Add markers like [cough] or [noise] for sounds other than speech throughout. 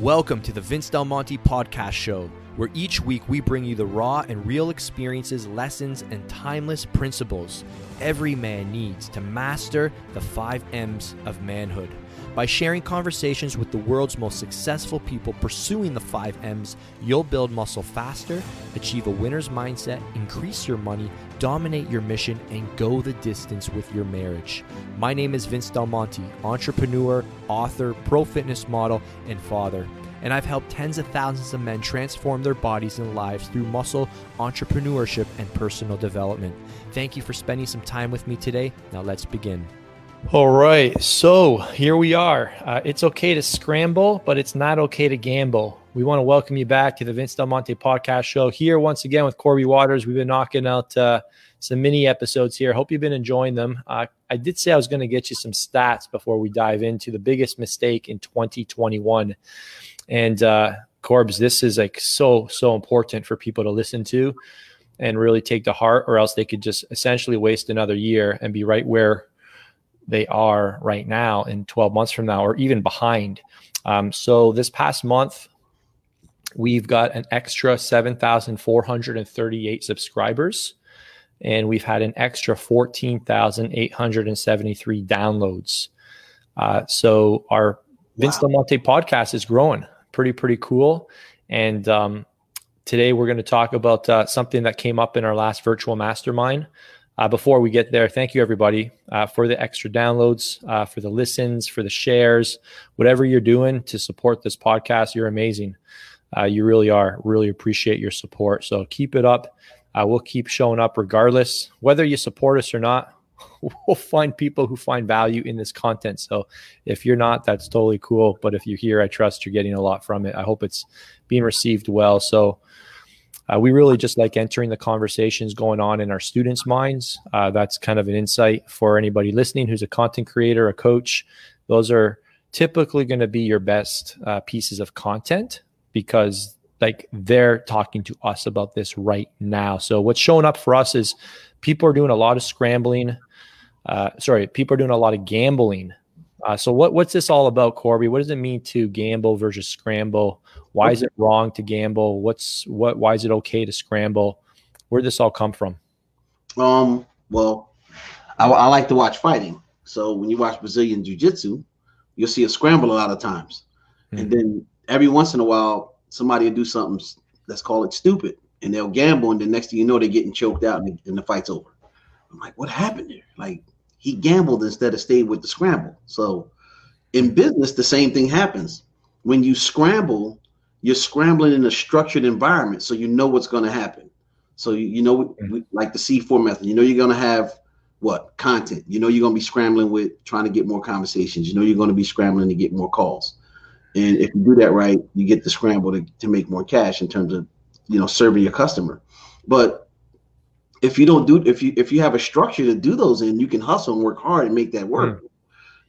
Welcome to the Vince Del Monte Podcast Show, where each week we bring you the raw and real experiences, lessons, and timeless principles every man needs to master the five M's of manhood. By sharing conversations with the world's most successful people pursuing the five M's, you'll build muscle faster, achieve a winner's mindset, increase your money, dominate your mission, and go the distance with your marriage. My name is Vince Del Monte, entrepreneur, author, pro fitness model, and father. And I've helped tens of thousands of men transform their bodies and lives through muscle, entrepreneurship, and personal development. Thank you for spending some time with me today. Now let's begin. All right, so here we are. Uh, it's okay to scramble, but it's not okay to gamble. We want to welcome you back to the Vince Del Monte podcast show here once again with Korby Waters. We've been knocking out uh, some mini episodes here. Hope you've been enjoying them. Uh, I did say I was going to get you some stats before we dive into the biggest mistake in 2021. And uh, Corbs, this is like so, so important for people to listen to and really take to heart, or else they could just essentially waste another year and be right where they are right now in 12 months from now or even behind. Um, so this past month, we've got an extra 7,438 subscribers and we've had an extra 14,873 downloads. Uh, so our wow. Vince Del Monte podcast is growing pretty, pretty cool. And um, today we're going to talk about uh, something that came up in our last virtual mastermind. Uh, before we get there, thank you everybody uh, for the extra downloads, uh, for the listens, for the shares, whatever you're doing to support this podcast. You're amazing. Uh, you really are. Really appreciate your support. So keep it up. Uh, we'll keep showing up regardless, whether you support us or not. [laughs] We'll find people who find value in this content. So if you're not, that's totally cool. But if you're here, I trust you're getting a lot from it. I hope it's being received well. So uh, we really just like entering the conversations going on in our students' minds. Uh, that's kind of an insight for anybody listening who's a content creator, a coach. Those are typically going to be your best uh, pieces of content because like they're talking to us about this right now. So what's showing up for us is people are doing a lot of scrambling. Uh, sorry, people are doing a lot of gambling. Uh, so what what's this all about, Korby? What does it mean to gamble versus scramble? Why is it wrong to gamble? What's what? Why is it okay to scramble? Where did this all come from? Um. Well, I, I like to watch fighting. So when you watch Brazilian Jiu Jitsu, you'll see a scramble a lot of times, mm-hmm. and then every once in a while somebody will do something. Let's call it stupid, and they'll gamble, and the next thing you know, they're getting choked out, and, and the fight's over. I'm like, what happened there? Like he gambled instead of stayed with the scramble. So in business, the same thing happens. When you scramble, you're scrambling in a structured environment, so you know what's going to happen. So you, you know, mm-hmm. like the C4 method, you know you're going to have what content. You know you're going to be scrambling with trying to get more conversations. You know you're going to be scrambling to get more calls. And if you do that right, you get the scramble to, to make more cash in terms of you know serving your customer. But if you don't do if you if you have a structure to do those in, you can hustle and work hard and make that work. Mm.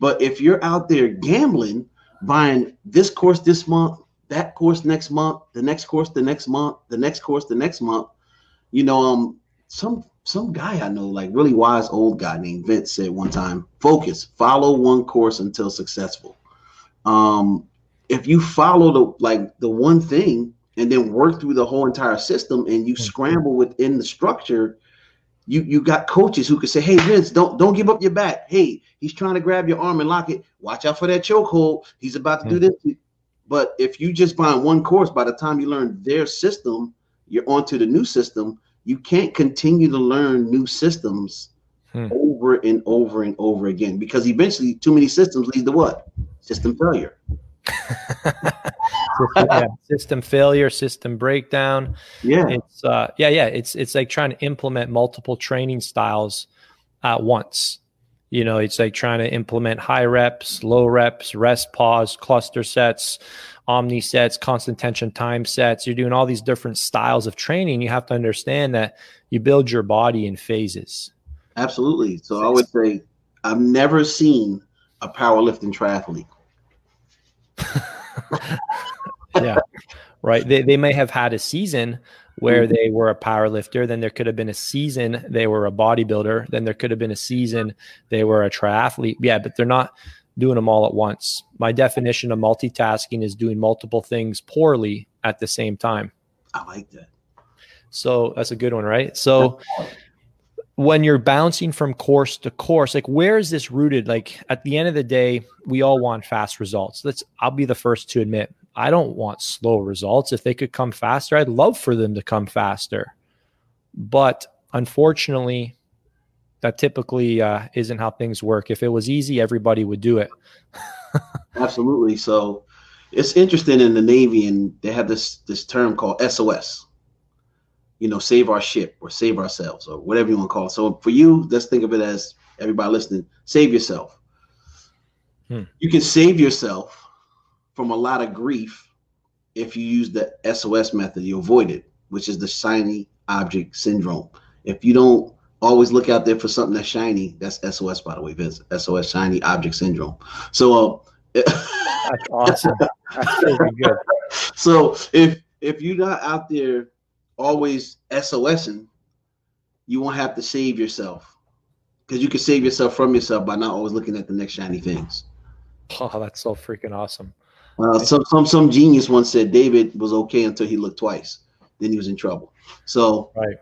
But if you're out there gambling, buying this course this month, that course next month, the next course the next month, the next course the next month. You know, um, some some guy I know, like really wise old guy named Vince said one time, focus, follow one course until successful. Um, if you follow the like the one thing and then work through the whole entire system and you scramble within the structure, you you got coaches who can say, "Hey Vince, don't don't give up your back. Hey, he's trying to grab your arm and lock it. Watch out for that chokehold. He's about to do this." But if you just buy one course, by the time you learn their system, you're onto the new system. You can't continue to learn new systems hmm. over and over and over again because eventually, too many systems lead to what? System failure. System, yeah, system, failure, system breakdown. Yeah, it's uh, yeah, yeah. It's it's like trying to implement multiple training styles at once. You know, it's like trying to implement high reps, low reps, rest pause, cluster sets, omni sets, constant tension time sets. You're doing all these different styles of training. You have to understand that you build your body in phases. Absolutely. So I would say I've never seen a powerlifting triathlete. [laughs] yeah. Right. They, they may have had a season where mm-hmm. they were a power lifter. Then there could have been a season they were a bodybuilder. Then there could have been a season they were a triathlete. Yeah, but they're not doing them all at once. My definition of multitasking is doing multiple things poorly at the same time. I like that. So that's a good one, right? So when you're bouncing from course to course, like where is this rooted? Like at the end of the day, we all want fast results. Let's I'll be the first to admit I don't want slow results. If they could come faster, I'd love for them to come faster. But unfortunately, that typically uh, isn't how things work. If it was easy, everybody would do it. [laughs] Absolutely. So it's interesting in the Navy, and they have this this term called SOS. You know, save our ship or save ourselves or whatever you want to call it. So for you, let's think of it as everybody listening, save yourself. Hmm. You can save yourself from a lot of grief if you use the SOS method. You avoid it, which is the shiny object syndrome. If you don't always look out there for something that's shiny, that's SOS, by the way, Vince. SOS, shiny object syndrome. So, uh, that's awesome. That's really good. [laughs] So if if you're not out there always SOSing, you won't have to save yourself because you can save yourself from yourself by not always looking at the next shiny things. Oh, that's so freaking awesome. Uh, some some some genius once said David was okay until he looked twice, then he was in trouble. So right,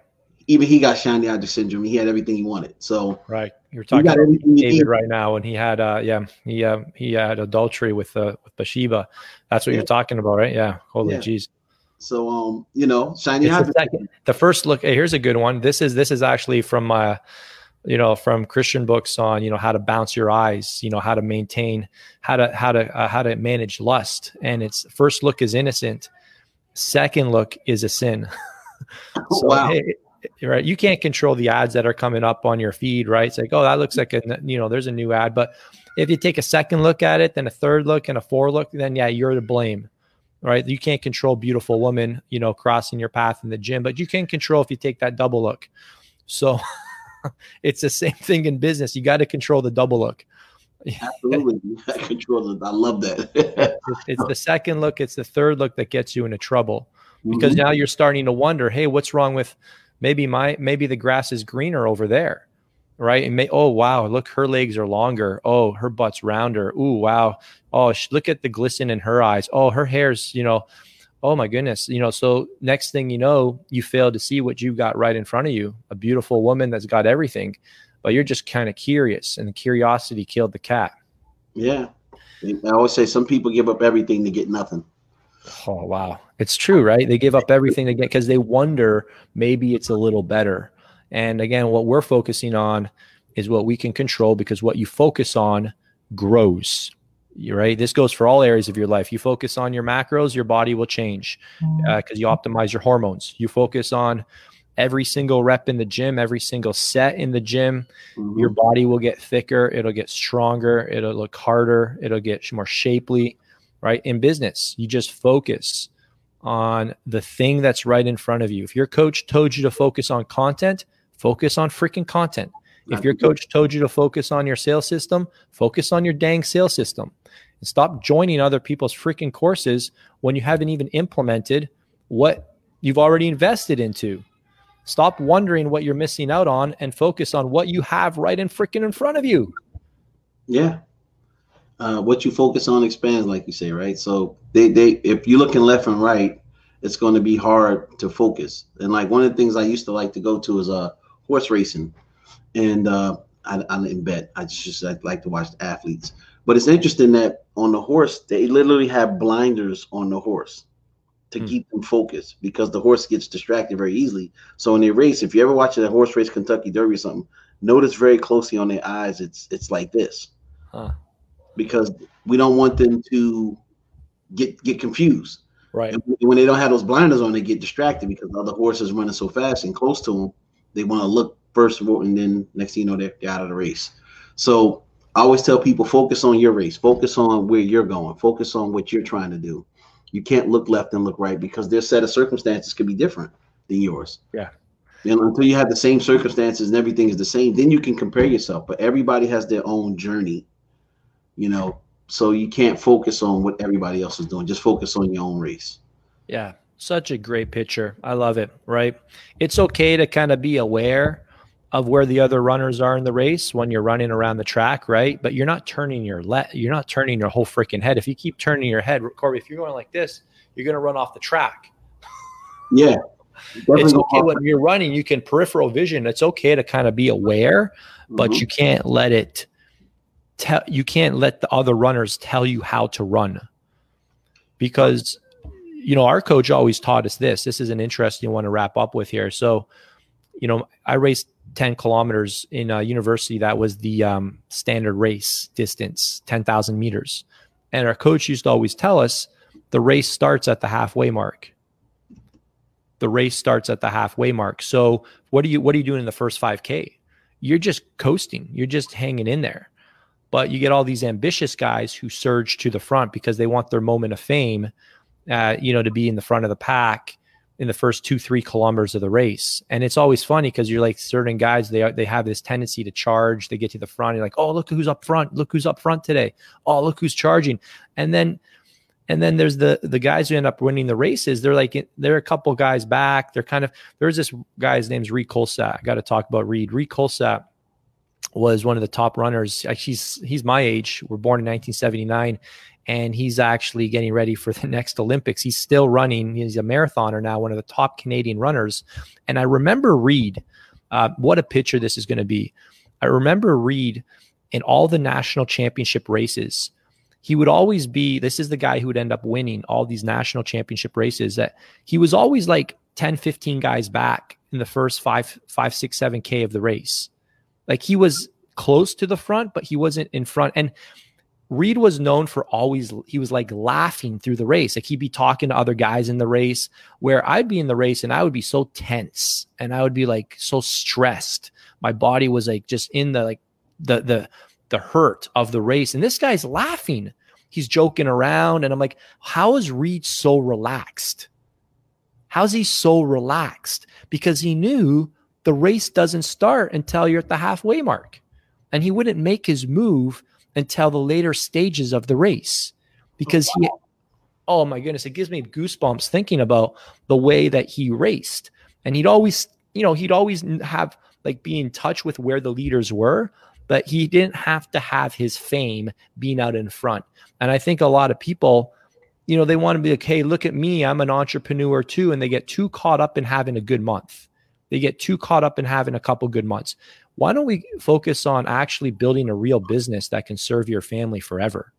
even he got shiny object syndrome. He had everything he wanted. So right, you're talking about David right now, and he had uh yeah he uh, he had adultery with uh with Bathsheba. That's what yeah. you're talking about, right? Yeah. Holy jeez. Yeah. So um, you know, shiny. The, the, first look. Hey, here's a good one. This is this is actually from uh you know from christian books on you know how to bounce your eyes you know how to maintain how to how to uh, how to manage lust and it's first look is innocent second look is a sin [laughs] [laughs] so, wow hey, right you can't control the ads that are coming up on your feed right it's like oh that looks like a you know there's a new ad but if you take a second look at it then a third look and a four look then yeah you're to blame right you can't control beautiful woman you know crossing your path in the gym but you can control if you take that double look so [laughs] it's the same thing in business. You got to control the double look. [laughs] Absolutely, control the. I love that. [laughs] it's, it's the second look. It's the third look that gets you into trouble because mm-hmm. now you're starting to wonder, hey, what's wrong with maybe my maybe the grass is greener over there, right? And may, oh wow, look, her legs are longer. Oh, her butt's rounder. Ooh, wow. Oh, look at the glisten in her eyes. Oh, her hair's you know oh my goodness you know so next thing you know you fail to see what you've got right in front of you a beautiful woman that's got everything but you're just kind of curious and the curiosity killed the cat yeah i always say some people give up everything to get nothing oh wow it's true right they give up everything to get because they wonder maybe it's a little better and again what we're focusing on is what we can control because what you focus on grows. You right? This goes for all areas of your life. You focus on your macros your body will change because mm-hmm. uh, you optimize your hormones. You focus on every single rep in the gym every single set in the gym. Mm-hmm. your body will get thicker it'll get stronger it'll look harder it'll get more shapely right? In business you just focus on the thing that's right in front of you. If your coach told you to focus on content focus on freaking content if your coach told you to focus on your sales system, focus on your dang sales system and stop joining other people's freaking courses when you haven't even implemented what you've already invested into. Stop wondering what you're missing out on and focus on what you have right in freaking in front of you. Yeah. Uh, what you focus on expands, like you say, right? So they, they if you're looking left and right, it's going to be hard to focus. And like one of the things I used to like to go to is uh horse racing and uh, I, I didn't bet. I just I like to watch the athletes. But it's interesting that on the horse, they literally have blinders on the horse to hmm. keep them focused because the horse gets distracted very easily. So in they race, if you ever watch a horse race, Kentucky Derby or something, notice very closely on their eyes, it's it's like this. Huh. Because we don't want them to get get confused. Right. And when they don't have those blinders on, they get distracted because the other horses running so fast and close to them. They want to look first and then next thing you know, they're, they're out of the race. So I always tell people focus on your race, focus on where you're going, focus on what you're trying to do. You can't look left and look right because their set of circumstances could be different than yours. Yeah. And until you have the same circumstances and everything is the same, then you can compare yourself. But everybody has their own journey, you know. So you can't focus on what everybody else is doing. Just focus on your own race. Yeah. Such a great picture. I love it. Right. It's okay to kind of be aware of where the other runners are in the race when you're running around the track, right? But you're not turning your le- you're not turning your whole freaking head. If you keep turning your head, Korby, if you're going like this, you're going to run off the track. Yeah. It's okay when you're running, you can peripheral vision. It's okay to kind of be aware, but mm-hmm. you can't let it tell you can't let the other runners tell you how to run. Because you know, our coach always taught us this. This is an interesting one to wrap up with here. So, you know, I raced 10 kilometers in a university that was the um, standard race distance 10,000 meters. And our coach used to always tell us the race starts at the halfway mark. The race starts at the halfway mark. So what are you what are you doing in the first 5k you're just coasting. You're just hanging in there. But you get all these ambitious guys who surge to the front because they want their moment of fame uh, you know to be in the front of the pack in the first two three kilometers of the race. And it's always funny because you're like certain guys they are, they have this tendency to charge they get to the front you're like oh look who's up front look who's up front today. Oh look who's charging. And then and then there's the the guys who end up winning the races they're like they're a couple guys back they're kind of there's this guy's name's Reid Coolsaet I got to talk about Reid. Reid Coolsaet was one of the top runners he's he's my age we're born in 1979 and he's actually getting ready for [laughs] the next Olympics. He's still running. He's a marathoner now, one of the top Canadian runners. And I remember Reid. Uh, what a picture this is going to be. I remember Reid in all the national championship races. He would always be. This is the guy who would end up winning all these national championship races. That he was always like 10, 15 guys back in the first five, five, six, seven K of the race. Like he was close to the front, but he wasn't in front. And Reid was known for always, he was like laughing through the race. Like he'd be talking to other guys in the race where I'd be in the race and I would be so tense and I would be like so stressed. My body was like just in the like the, the, the hurt of the race. And this guy's laughing. He's joking around. And I'm like, how is Reid so relaxed? How's he so relaxed? Because he knew the race doesn't start until you're at the halfway mark. And he wouldn't make his move until the later stages of the race. Because he oh, oh my goodness it gives me goosebumps thinking about the way that he raced. And he'd always you know he'd always have like be in touch with where the leaders were but he didn't have to have his fame being out in front. And i think a lot of people you know they want to be like hey look at me i'm an entrepreneur too and they get too caught up in having a good month. They get too caught up in having a couple good months why don't we focus on actually building a real business that can serve your family forever?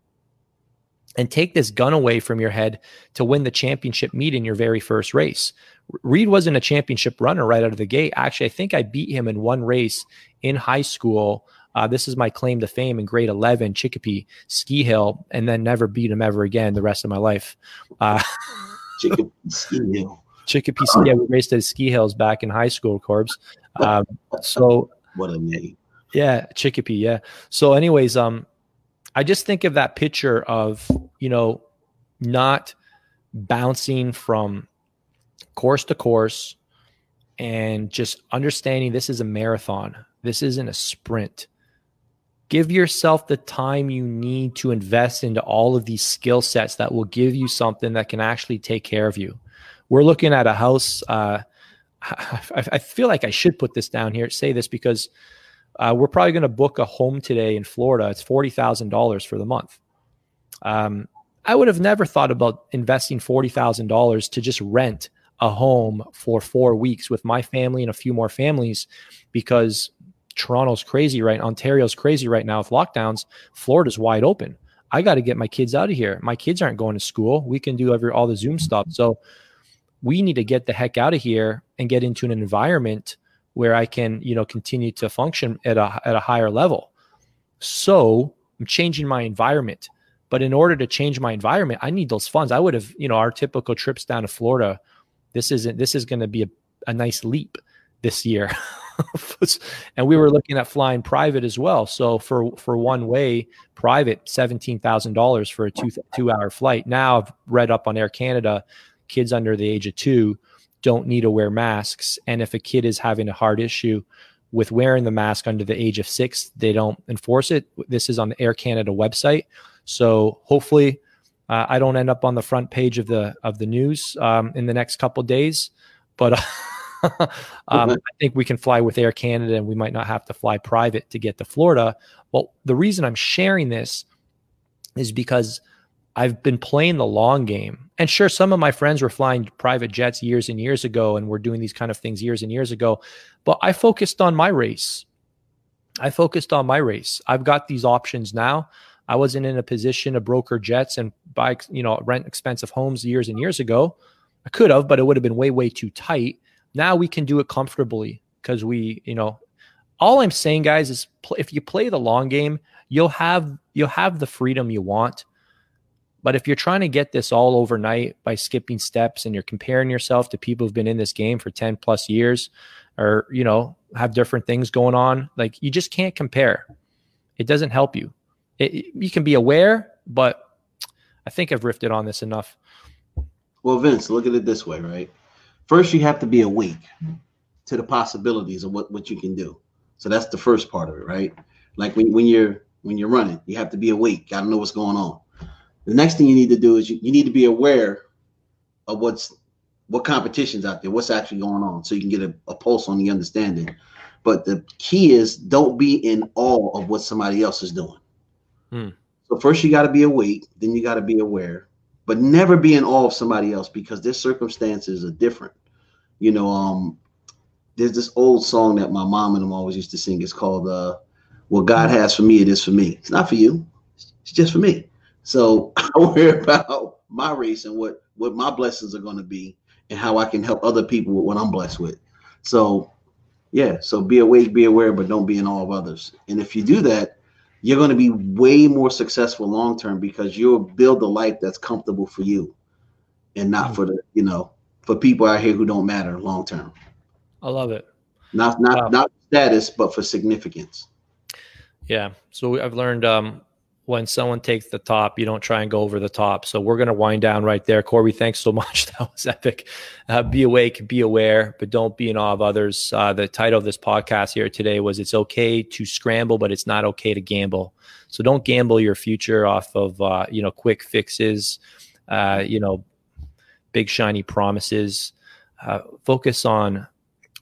And take this gun away from your head to win the championship meet in your very first race. Reid wasn't a championship runner right out of the gate. Actually, I think I beat him in one race in high school. Uh, this is my claim to fame in grade 11, Chicopee Ski Hill, and then never beat him ever again the rest of my life. Uh, [laughs] Chicopee Ski Hill. Chicopee Ski. Yeah, we raced at ski hills back in high school, Corbs. Um, so what a name. Yeah, Chicopee. Yeah. So, anyways, um, I just think of that picture of you know not bouncing from course to course and just understanding this is a marathon. This isn't a sprint. Give yourself the time you need to invest into all of these skill sets that will give you something that can actually take care of you. We're looking at a house. Uh, I, feel like I should put this down here, say this because uh, we're probably going to book a home today in Florida. It's forty thousand dollars for the month. Um, I would have never thought about investing forty thousand dollars to just rent a home for four weeks with my family and a few more families, because Toronto's crazy right, Ontario's crazy right now with lockdowns. Florida's wide open. I got to get my kids out of here. My kids aren't going to school. We can do every all the Zoom stuff. So we need to get the heck out of here and get into an environment where I can, you know, continue to function at a at a higher level. So I'm changing my environment. But in order to change my environment, I need those funds. I would have, you know, our typical trips down to Florida. This isn't this is going to be a, a nice leap this year. [laughs] and we were looking at flying private as well. So for for one way private, seventeen thousand dollars for a two two hour flight. Now I've read up on Air Canada kids under the age of two don't need to wear masks. And if a kid is having a hard issue with wearing the mask under the age of six, they don't enforce it. This is on the Air Canada website. So hopefully, uh, I don't end up on the front page of the of the news um, in the next couple days. But [laughs] um, I think we can fly with Air Canada and we might not have to fly private to get to Florida. Well, the reason I'm sharing this is because I've been playing the long game. And sure, some of my friends were flying private jets years and years ago and were doing these kind of things years and years ago. But I focused on my race. I focused on my race. I've got these options now. I wasn't in a position to broker jets and buy, you know, rent expensive homes years and years ago. I could have, but it would have been way, way too tight. Now we can do it comfortably because we, you know, all I'm saying, guys, is pl- if you play the long game, you'll have you'll have the freedom you want. But if you're trying to get this all overnight by skipping steps and you're comparing yourself to people who've been in this game for 10 plus years or, you know, have different things going on, like you just can't compare. It doesn't help you. It, you can be aware, but I think I've riffed on this enough. Well, Vince, look at it this way, right? First, you have to be awake to the possibilities of what, what you can do. So that's the first part of it, right? Like when, when you're when you're running, you have to be awake, gotta know what's going on. The next thing you need to do is you, you need to be aware of what's what competition's out there, what's actually going on, so you can get a, a pulse on the understanding. But the key is don't be in awe of what somebody else is doing. Hmm. So first you got to be awake, then you got to be aware, but never be in awe of somebody else because their circumstances are different. You know, um, there's this old song that my mom and them always used to sing. It's called uh, "What God Has for Me, It Is for Me." It's not for you. It's just for me. So [laughs] I worry about my race and what what my blessings are going to be, and how I can help other people with what I'm blessed with. So, yeah. So be awake, be aware, but don't be in awe of others. And if you do that, you're going to be way more successful long term because you'll build a life that's comfortable for you and not mm-hmm. for the you know for people out here who don't matter long term i love it not not wow. not status but for significance yeah so i've learned um when someone takes the top, you don't try and go over the top. So we're going to wind down right there. Korby, thanks so [laughs] much. That was epic. Uh, be awake, be aware, but don't be in awe of others. Uh, the title of this podcast here today was It's Okay to Scramble, but It's Not Okay to Gamble. So don't gamble your future off of, uh, you know, quick fixes, uh, you know, big shiny promises. Uh, focus on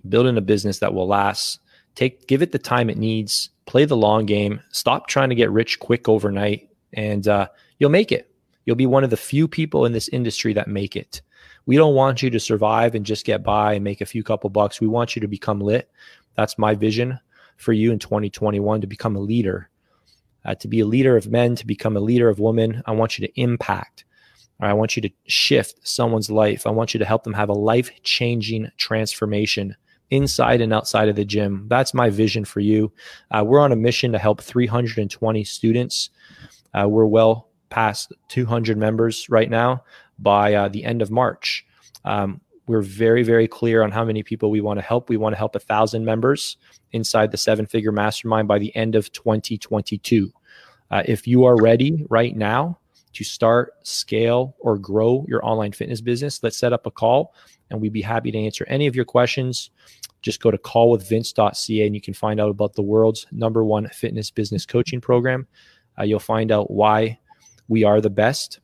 building a business that will last. Take, give it the time it needs play the long game, stop trying to get rich quick overnight, and uh, you'll make it. You'll be one of the few people in this industry that make it. We don't want you to survive and just get by and make a few couple bucks. We want you to become lit. That's my vision for you in 2021 to become a leader, uh, to be a leader of men, to become a leader of women. I want you to impact. I want you to shift someone's life. I want you to help them have a life changing transformation inside and outside of the gym. That's my vision for you. Uh, we're on a mission to help 320 students. Uh, we're well past 200 members right now by uh, the end of March. Um, we're very, very clear on how many people we want to help. We want to help a thousand members inside the seven figure mastermind by the end of 2022. Uh, if you are ready right now to start, scale, or grow your online fitness business, let's set up a call and we'd be happy to answer any of your questions just go to callwithvince.ca and you can find out about the world's number one fitness business coaching program. Uh, you'll find out why we are the best,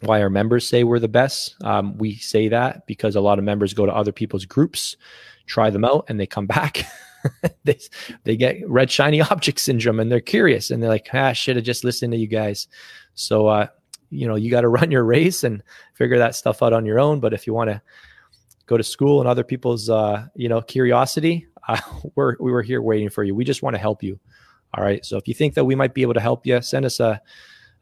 why our members say we're the best. Um, we say that because a lot of members go to other people's groups, try them out, and they come [laughs] back. [laughs] they, they get red shiny [laughs] object syndrome and they're curious and they're like, ah, I should have just listened to you guys. So, uh, you know, you got to [laughs] run your race and figure that stuff out on your own. But if you want to go to school and other people's uh, you know curiosity, [laughs] uh, we're we were here waiting for you. We just want to help you. All right. So if you think that we might be able to help you, send us a,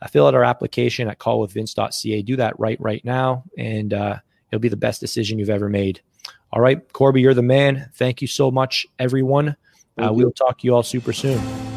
a fill out our application at callwithvince.ca. Do that right right now, and uh, it'll be the best decision you've ever made. All right, Korby, you're the man. Thank you so much, everyone. Uh, we'll talk to you all super soon.